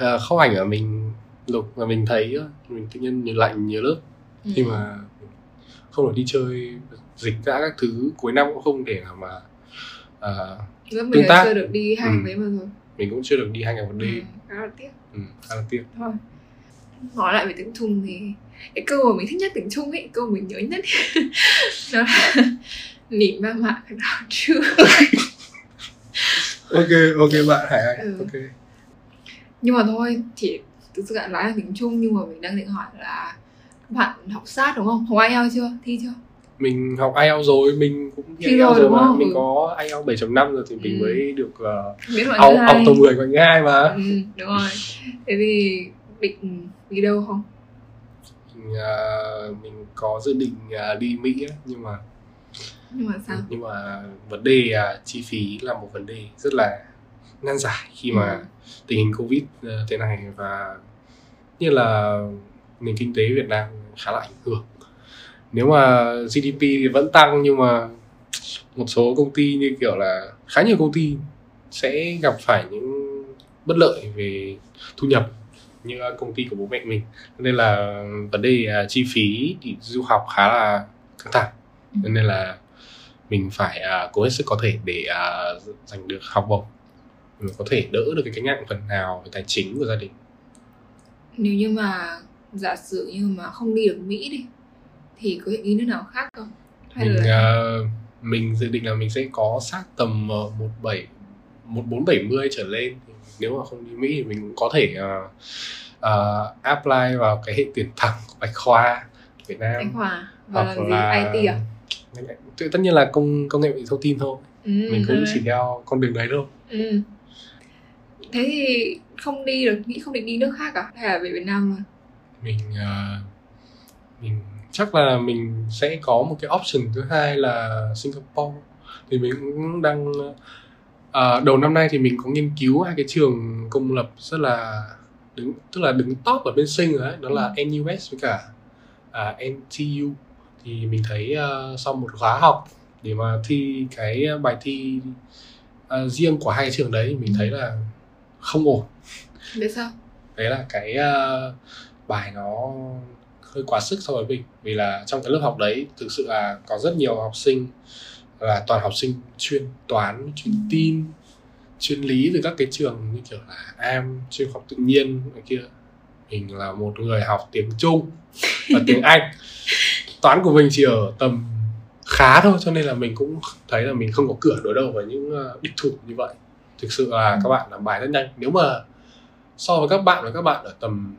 uh, kho ảnh ở mình lục và mình thấy uh, mình tự nhiên nhìn lạnh nhiều lớp ừ. khi mà không được đi chơi dịch ra các thứ cuối năm cũng không để nào mà uh, Lớp tương tác. chưa được đi hai Ừ. mấy mà rồi mình cũng chưa được đi hai ngày một ừ. đêm khá là tiếc ừ, khá là tiếc thôi nói lại về tiếng Trung thì cái câu mà mình thích nhất tiếng Trung ấy câu mình nhớ nhất nó là nỉ ma mạ cái nào chưa ok ok bạn hải anh Ừ. ok nhưng mà thôi chỉ thực sự là nói là tiếng Trung nhưng mà mình đang định hỏi là bạn học sát đúng không? Học IELTS chưa? Thi chưa? Mình học IELTS rồi mình cũng thi Thi IELTS rồi rồi mà. không? mình Ừ. có IELTS 7.5 rồi thì mình Ừ. mới được uh, au- người. hay auto 10 của anh hai mà. Ừ, đúng rồi. Thế thì định đi đâu không? Mình, ờ, mình có dự định ờ, đi Mỹ ấy, nhưng mà nhưng mà sao? nhưng mà vấn đề ờ, chi phí là một vấn đề rất là nan giải khi mà Ừ. tình hình covid ờ, thế này và như là nền kinh tế Việt Nam khá là ảnh hưởng. Nếu mà GDP thì vẫn tăng nhưng mà một số công ty như kiểu là khá nhiều công ty sẽ gặp phải những bất lợi về thu nhập như công ty của bố mẹ mình. Nên là vấn đề à, chi phí thì du học khá là căng thẳng. Ừ. nên là mình phải à, cố hết sức có thể để à, giành được học bổng. Mình có thể đỡ được cái gánh nặng phần nào về tài chính của gia đình nếu như mà giả sử như mà không đi được Mỹ đi thì có định đi nước nào khác không? Hay mình là uh, mình dự định là mình sẽ có sát tầm uh, một bảy một bốn bảy mươi trở lên. Nếu mà không đi Mỹ thì mình cũng có thể uh, uh, apply vào cái hệ tuyển thẳng của Bách Khoa Việt Nam. Anh Hòa và hoặc gì? là IT à? Tự- tất nhiên là công công nghệ thông tin thôi. Ừ, mình cũng ừ. chỉ theo con đường đấy thôi. Ừ. thế thì không đi được Mỹ không định đi nước khác à? Hay là về Việt Nam luôn mình uh, mình chắc là mình sẽ có một cái option thứ hai là Singapore. Thì mình cũng đang uh, đầu năm nay thì mình có nghiên cứu hai cái trường công lập rất là đứng tức là đứng top ở bên sinh rồi đấy đó là NUS với cả à, NTU thì mình thấy uh, sau một khóa học để mà thi cái bài thi uh, riêng của hai trường đấy thì mình thấy là không ổn. Biết sao? Đấy là cái ờ, bài nó hơi quá sức so với mình vì là trong cái lớp học đấy thực sự là có rất nhiều học sinh là toàn học sinh chuyên toán chuyên tin chuyên lý từ các cái trường như kiểu là am chuyên học tự nhiên này kia. Mình là một người học tiếng trung và tiếng anh. Toán của mình chỉ ở tầm khá thôi cho nên là mình cũng thấy là mình không có cửa đối đầu với những ờ, địch thủ như vậy thực sự là các bạn làm bài rất nhanh. Nếu mà so với các bạn và các bạn ở tầm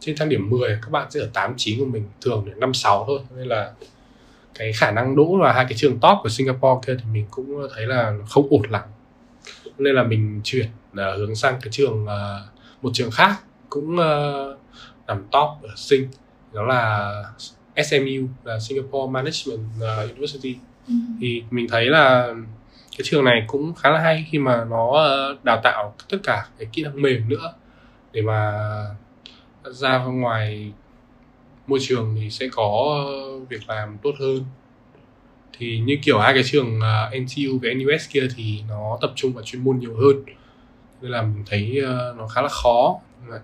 trên thang điểm 10 các bạn sẽ ở 8 9 của mình thường để 5 6 thôi. Nên là cái khả năng đỗ vào hai cái trường top của Singapore kia thì mình cũng thấy là không ổn lắm. Nên là mình chuyển là hướng sang cái trường ờ, một trường khác cũng ờ, nằm top ở Sing. Đó là SMU là Singapore Management ờ, University. Ừ. thì mình thấy là cái trường này cũng khá là hay khi mà nó ờ, đào tạo tất cả cái kỹ năng mềm nữa. Để mà ra ngoài môi trường thì sẽ có việc làm tốt hơn. Thì như kiểu hai cái trường ờ, NTU và NUS kia thì nó tập trung vào chuyên môn nhiều hơn. Nên là mình thấy ờ, nó khá là khó. Mà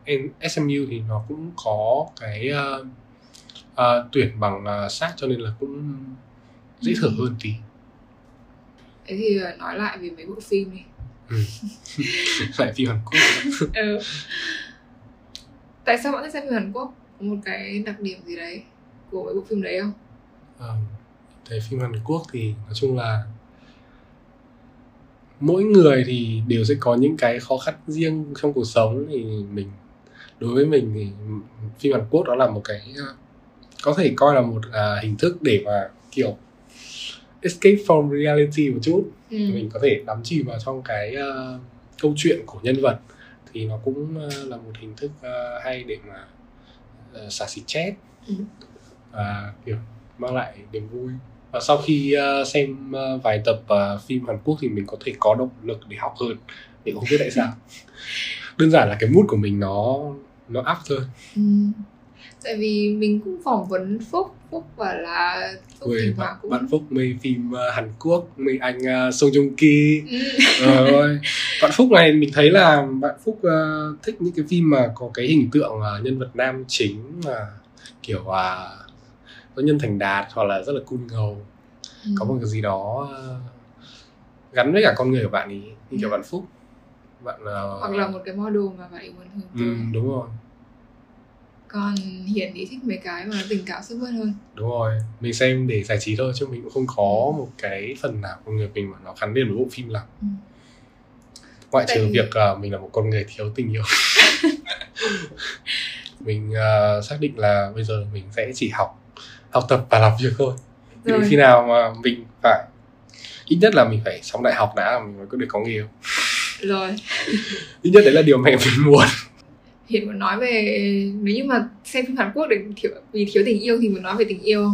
SMU thì nó cũng có cái uh, uh, tuyển bằng uh, sát cho nên là cũng dễ thở hơn tí thế thì ờ, nói lại về mấy bộ phim đi. Lại phim Hàn Quốc. Ừ. tại sao bạn thích xem phim Hàn Quốc? Có một cái đặc điểm gì đấy của mấy bộ phim đấy không? Ờ, thấy phim Hàn Quốc thì nói chung là mỗi người thì đều sẽ có những cái khó khăn riêng trong cuộc sống. Thì mình đối với mình thì phim Hàn Quốc đó là một cái ờ, có thể coi là một à, hình thức để mà kiểu escape from reality một chút. Ừ. mình có thể đắm chìm vào trong cái ờ, câu chuyện của nhân vật. Thì nó cũng ờ, là một hình thức ờ, hay để mà uh, xả xì chết Ừ. và kiểu mang lại niềm vui. Và sau khi ờ, xem ờ, vài tập ờ, phim Hàn Quốc thì mình có thể có động lực để học hơn. Mình không biết tại sao. Đơn giản là cái mood của mình nó nó up thôi. Ừ. tại vì mình cũng phỏng vấn Phúc Phúc bảo là Phúc thoảng bạn, cũng bạn Phúc mê phim ờ, Hàn Quốc mê anh uh, Song Joong Ki ừ. Trời ơi. bạn Phúc này mình thấy là bạn Phúc ờ, thích những cái phim mà có cái hình tượng ờ, nhân vật nam chính mà kiểu uh, có nhân thành đạt hoặc là rất là cool ngầu có một cái gì đó ờ, gắn với cả con người của bạn ấy như kiểu Ừ. bạn Phúc bạn ờ, hoặc là một cái model mà bạn ấy muốn hướng ừ, tới đúng rồi còn Hiển thì thích mấy cái mà nó tình cảm sướt mướt hơn. Đúng rồi mình xem để giải trí thôi chứ mình cũng không có một cái phần nào của người mình mà nó gắn liền với bộ phim lắm. Ừ. ngoại trừ việc ờ, mình là một con người thiếu tình yêu. Mình ờ, xác định là bây giờ mình sẽ chỉ học học tập và làm việc thôi. Rồi. khi nào mà mình phải ít nhất là mình phải xong đại học đã mình mới có được có người yêu rồi. Ít nhất đấy là điều mẹ mình muốn Hiển muốn nói về nếu như mà xem phim Hàn Quốc để thiếu, vì thiếu tình yêu thì muốn nói về tình yêu.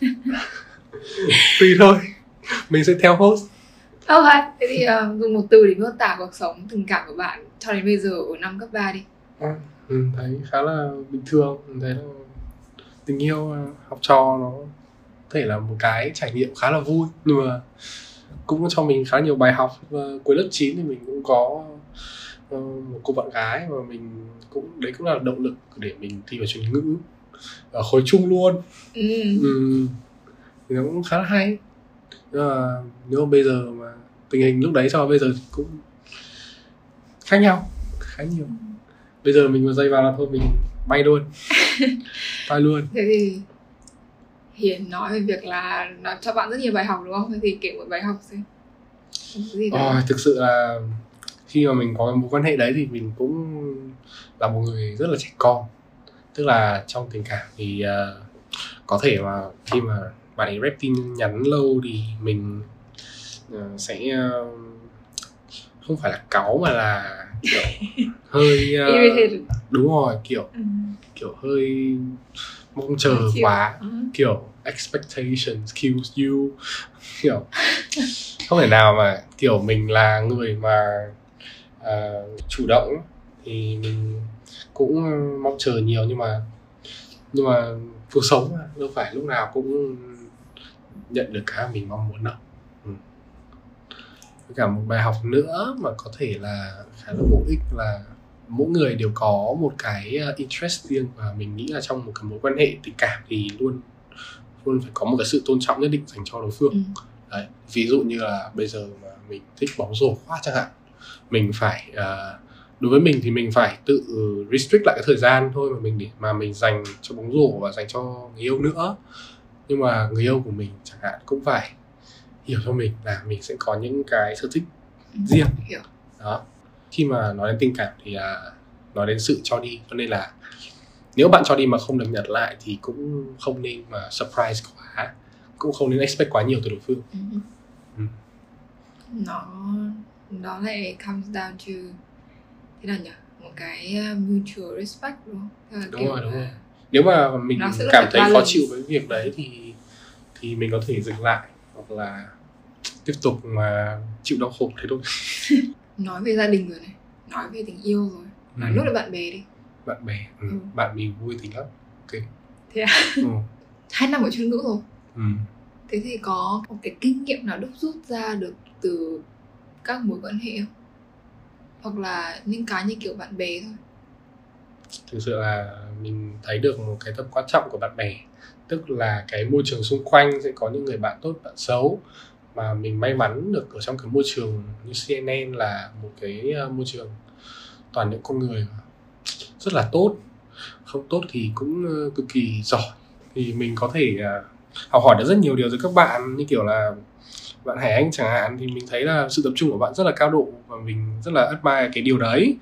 Tùy thôi. Mình sẽ theo host. Ok, thế thì ờ, dùng một từ để miêu tả cuộc sống tình cảm của bạn cho đến bây giờ ở năm cấp 3 đi. ừ, thấy khá là bình thường. Mình thấy là tình yêu ờ, học trò nó có thể là một cái trải nghiệm khá là vui. Nhưng mà cũng cho mình khá nhiều bài học. Và cuối lớp 9 thì mình cũng có một cô bạn gái mà mình cũng đấy cũng là động lực để mình thi vào chuyên ngữ ở khối chung luôn. Ừ. ừ, thì nó cũng khá là hay. Nhưng mà nếu mà bây giờ mà tình hình lúc đấy so bây giờ thì cũng khác nhau khá nhiều. Bây giờ mình mà dây vào là thôi mình bay luôn. Bay luôn. Thế thì hiền nói về việc là nó cho bạn rất nhiều bài học đúng không? Thế thì kể một bài học xem. Gì đó Ờ, thực sự là khi mà mình có mối quan hệ đấy thì mình cũng là một người rất là trẻ con tức là trong tình cảm thì ờ, có thể mà khi mà bạn ấy rep tin nhắn lâu thì mình ờ, sẽ ờ, không phải là cáu mà là kiểu hơi irritated đúng rồi kiểu ừ. kiểu hơi mong chờ quá Ừ. kiểu expectations kills you kiểu không thể nào mà kiểu mình là người mà à, chủ động thì mình cũng mong chờ nhiều nhưng mà nhưng mà cuộc sống đâu phải lúc nào cũng nhận được cái mình mong muốn đâu ừ. Với cả một bài học nữa mà có thể là khá là bổ ích là mỗi người đều có một cái uh, interest riêng và mình nghĩ là trong một cái mối quan hệ tình cảm thì luôn luôn phải có một cái sự tôn trọng nhất định dành cho đối phương Ừ. đấy ví dụ như là bây giờ mà mình thích bóng rổ quá chẳng hạn mình phải à, đối với mình thì mình phải tự restrict lại cái thời gian thôi mà mình để mà mình dành cho bóng rổ và dành cho người yêu nữa nhưng mà người yêu của mình chẳng hạn cũng phải hiểu cho mình là mình sẽ có những cái sở thích Ừ. riêng hiểu đó khi mà nói đến tình cảm thì là nói đến sự cho đi cho nên là nếu bạn cho đi mà không được nhận lại thì cũng không nên mà surprise quá cũng không nên expect quá nhiều từ đối phương Ừ. Ừ. nó đó lại comes down to thế nào nhỉ một cái uh, mutual respect đúng không là Đúng kiểu rồi, đúng là- rồi. nếu mà mình Nó cảm là thấy khó chịu với việc đấy thì thì mình có thể dừng lại hoặc là tiếp tục mà chịu đau khổ thế thôi nói về gia đình rồi này nói về tình yêu rồi nói Ừ. nốt về bạn bè đi bạn bè ừ. Ừ. bạn mình vui tính lắm ok Thế à? ừ. hai năm ở chuyên ngữ rồi Ừ. thế thì có một cái kinh nghiệm nào đúc rút ra được từ các mối quan hệ không? Hoặc là những cái như kiểu bạn bè thôi. Thực sự là mình thấy được một cái tầm quan trọng của bạn bè. Tức là cái môi trường xung quanh sẽ có những người bạn tốt, bạn xấu. Mà mình may mắn được ở trong cái môi trường như CNN là một cái ờ, môi trường toàn những con người rất là tốt. Không tốt thì cũng ờ, cực kỳ giỏi. Thì mình có thể ờ, học hỏi được rất nhiều điều từ các bạn. Như kiểu là bạn Hải Anh chẳng hạn thì mình thấy là sự tập trung của bạn rất là cao độ và mình rất là admire cái điều đấy.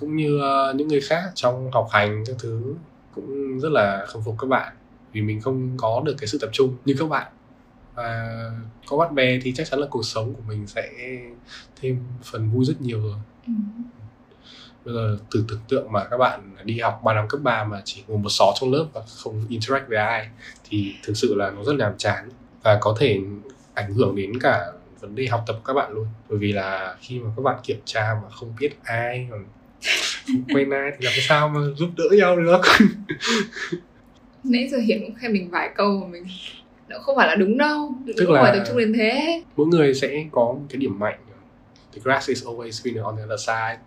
Cũng như uh, những người khác trong học hành các thứ cũng rất là khâm phục các bạn vì mình không có được cái sự tập trung như các bạn. Và có bạn bè thì chắc chắn là cuộc sống của mình sẽ thêm phần vui rất nhiều rồi. Ừ. bây giờ thử tưởng tượng mà các bạn đi học 3 năm cấp 3 mà chỉ ngồi một xó trong lớp và không interact với ai thì thực sự là nó rất nhàm chán. Và có thể ảnh hưởng đến cả vấn đề học tập của các bạn luôn. Bởi vì là khi mà các bạn kiểm tra mà không biết ai còn quen ai thì làm sao mà giúp đỡ nhau được? Nãy giờ hiển cũng khen mình vài câu mà mình nó không phải là đúng đâu. Tức không là- phải tập trung đến thế. mỗi người sẽ có một cái điểm mạnh. The grass is always greener on the other side.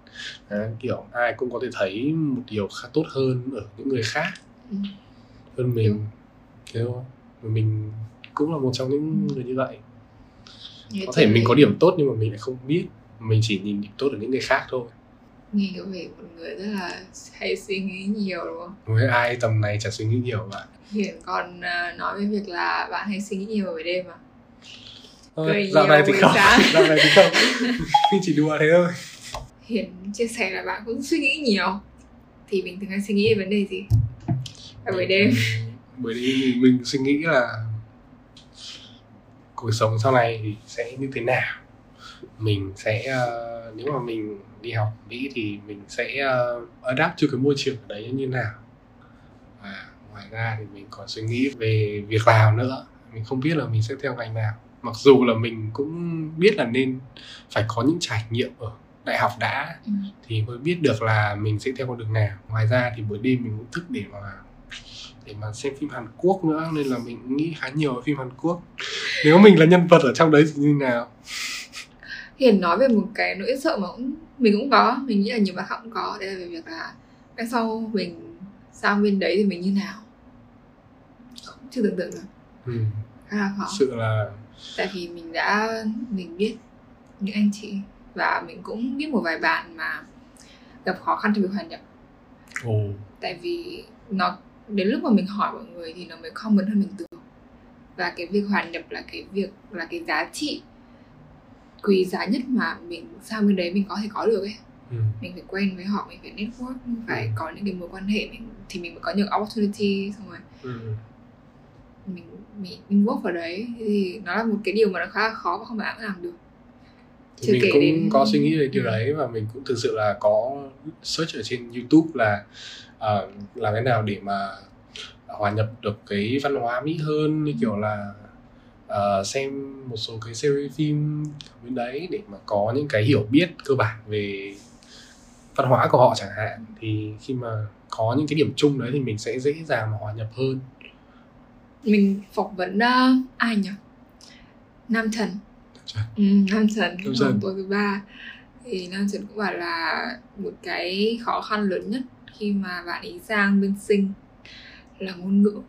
Đấy, kiểu ai cũng có thể thấy một điều khá tốt hơn ở những người khác Ừ. hơn mình. Không Và mình cũng là một trong những Ừ. người như vậy. Nghe có thể mình có điểm tốt nhưng mà mình lại không biết. Mình chỉ nhìn điểm tốt ở những người khác thôi. Nghe có vẻ một người rất là hay suy nghĩ nhiều đúng không? Với ai tầm này chẳng suy nghĩ nhiều bạn hiển còn à, nói về việc là bạn hay suy nghĩ nhiều về đêm à? Cười dạo này thì buổi không. dạo này thì không. Mình chỉ đùa thế thôi. Hiển chia sẻ là bạn cũng suy nghĩ nhiều. Thì mình thường hay suy nghĩ về vấn đề gì? Vào buổi đêm. bởi vì mình suy nghĩ là cuộc sống sau này thì sẽ như thế nào? Mình sẽ ờ, nếu mà mình đi học Mỹ thì mình sẽ uh, adapt cho cái môi trường ở đấy như nào? Và ngoài ra thì mình còn suy nghĩ về việc làm nữa. Mình không biết là mình sẽ theo ngành nào. Mặc dù là mình cũng biết là nên phải có những trải nghiệm ở đại học đã Ừ. thì mới biết được là mình sẽ theo con đường nào. Ngoài ra thì buổi đêm mình cũng thức để mà để mà xem phim Hàn Quốc nữa nên là mình nghĩ khá nhiều về phim Hàn Quốc. Nếu mình là nhân vật ở trong đấy thì như nào? Hiển nói về một cái nỗi sợ mà cũng mình cũng có mình nghĩ là nhiều bạn khác cũng có. Đây là về việc là cái sau mình sang bên đấy thì mình như nào? Chưa tưởng tượng được. Ừ. khá là khó. Sự là tại vì mình đã mình biết những anh chị và mình cũng biết một vài bạn mà gặp khó khăn trong việc hòa nhập. Ồ. Tại vì nó đến lúc mà mình hỏi mọi người thì nó mới common hơn mình tưởng và cái việc hòa nhập là cái việc là cái giá trị quý giá nhất mà mình sang bên đấy mình có thể có được ấy ừ. mình phải quen với họ mình phải network mình phải Ừ. có những cái mối quan hệ mình thì mình mới có những opportunity xong rồi Ừ. mình mình, mình work vào đấy thì nó là một cái điều mà nó khá là khó và không phải ai cũng làm được Chưa mình cũng đến- có suy nghĩ về điều Ừ. đấy và mình cũng thực sự là có search ở trên YouTube là uh, làm thế nào để mà hòa nhập được cái văn hóa Mỹ hơn như kiểu là ờ, xem một số cái series phim bên đấy để mà có những cái hiểu biết cơ bản về văn hóa của họ chẳng hạn. Thì khi mà có những cái điểm chung đấy thì mình sẽ dễ dàng mà hòa nhập hơn. Mình phỏng vấn uh, ai nhỉ? Nam Trần. ừ, Nam Trần Nam hôm tối thứ ba. Thì Nam Trần cũng bảo là một cái khó khăn lớn nhất khi mà bạn ấy sang bên sinh là ngôn ngữ.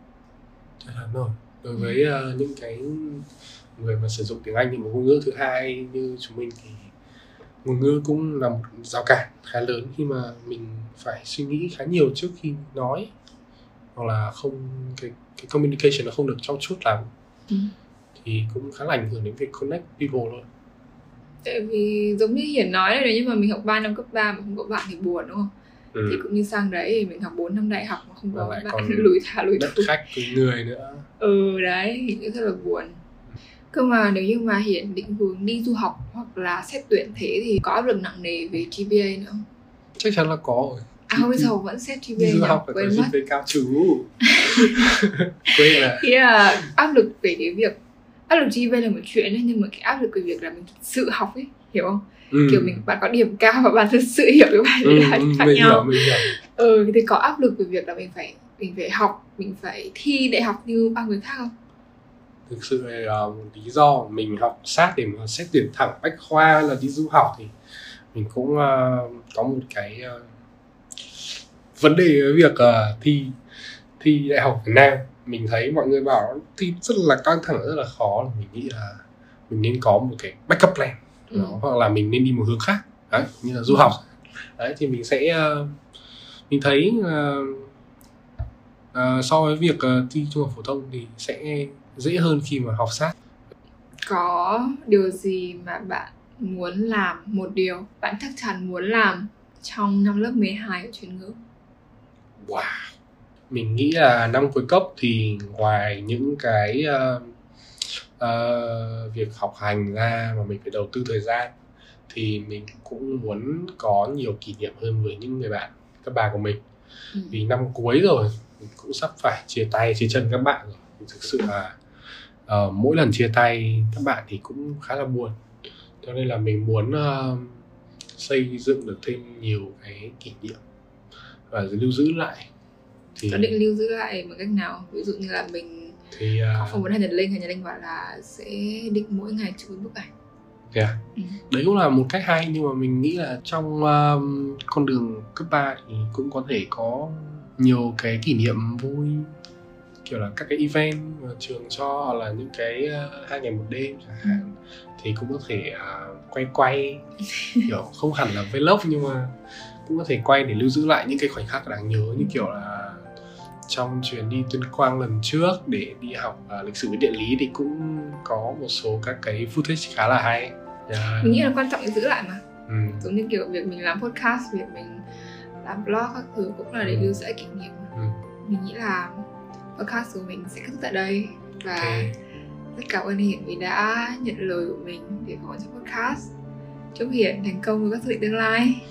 Chắc chắn rồi. Đối với ờ, những cái người mà sử dụng tiếng Anh như một ngôn ngữ thứ hai như chúng mình thì ngôn ngữ cũng là một rào cản khá lớn khi mà mình phải suy nghĩ khá nhiều trước khi nói hoặc là không cái cái communication nó không được trong suốt lắm. Ừ. thì cũng khá là ảnh hưởng đến việc connect people luôn tại vì giống như Hiển nói đấy nếu như mà mình học 3 năm cấp 3 mà không có bạn thì buồn đúng không ừ. thì cũng như sang đấy thì mình học 4 năm đại học mà không có bạn còn lùi thả lùi đất thú khách người nữa. Ừ đấy thì cũng rất là buồn. Cơ mà nếu như mà Hiển định hướng đi du học hoặc là xét tuyển thế thì có áp lực nặng nề về GPA nữa không? chắc chắn là có rồi. À không, bây giờ vẫn xét GPA du học phải có GPA cao chú quên là là áp lực về cái việc áp lực GPA là một chuyện ấy, nhưng mà cái áp lực về việc là mình sự học ấy hiểu không ừ. kiểu mình bạn có điểm cao và bạn thực sự hiểu cái bài ừ, đấy là ừ, khác mình nhau. hiểu mình hiểu. Ừ thì có áp lực về việc là mình phải mình phải học mình phải thi đại học như bao người khác không? Thực sự là uh, lý do mình học sát để mà xét tuyển thẳng bách khoa là đi du học thì mình cũng uh, có một cái uh, vấn đề với việc uh, thi thi đại học Việt Nam. Mình thấy mọi người bảo thi rất là căng thẳng rất là khó. Mình nghĩ là mình nên có một cái backup plan Ừ. đó, hoặc là mình nên đi một hướng khác. Đấy như là du học. Đấy thì mình sẽ uh, mình thấy uh, uh, so với việc uh, thi trung học phổ thông thì sẽ dễ hơn khi mà học sát. Có điều gì mà bạn muốn làm một điều bạn chắc chắn muốn làm trong năm lớp 12 ở chuyên ngữ? Wow. Mình nghĩ là năm cuối cấp thì ngoài những cái uh, uh, việc học hành ra mà mình phải đầu tư thời gian thì mình cũng muốn có nhiều kỷ niệm hơn với những người bạn các bà của mình. Ừ. vì năm cuối rồi mình cũng sắp phải chia tay chia chân các bạn rồi. Thực sự là ờ, mỗi lần chia tay các bạn thì cũng khá là buồn. Cho nên là mình muốn ờ, xây dựng được thêm nhiều cái kỷ niệm và lưu giữ lại. Thì có định lưu giữ lại bằng cách nào ví dụ như là mình thì có ờ, phỏng vấn Hà Nhật Linh Hà Nhật Linh bảo là sẽ định mỗi ngày chụp bức ảnh yeah. Ừ. đấy cũng là một cách hay nhưng mà mình nghĩ là trong um, con đường cấp 3 thì cũng có thể có nhiều cái kỷ niệm vui kiểu là các cái event mà trường cho hoặc là những cái uh, hai ngày một đêm chẳng hạn thì cũng có thể uh, quay quay kiểu không hẳn là vlog nhưng mà cũng có thể quay để lưu giữ lại những cái khoảnh khắc đáng nhớ như kiểu là trong chuyến đi tuyên quang lần trước để đi học uh, lịch sử với địa lý thì cũng có một số các cái footage khá là hay yeah. mình nghĩ là quan trọng là giữ lại mà ừ. giống như kiểu việc mình làm podcast việc mình làm blog các thứ cũng là để Ừ. lưu giữ lại kỷ niệm Ừ. mình nghĩ là podcast của mình sẽ kết thúc tại đây và Ok. rất cảm ơn Hiển vì đã nhận lời của mình để có trong podcast chúc Hiển thành công với các dự định tương lai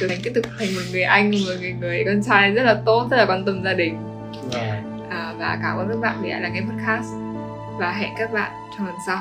trở thành tiếp tục thành một người anh một người người con trai rất là tốt rất là quan tâm gia đình. Wow. à, và cảm ơn các bạn vì đã lắng nghe podcast. Và hẹn các bạn trong lần sau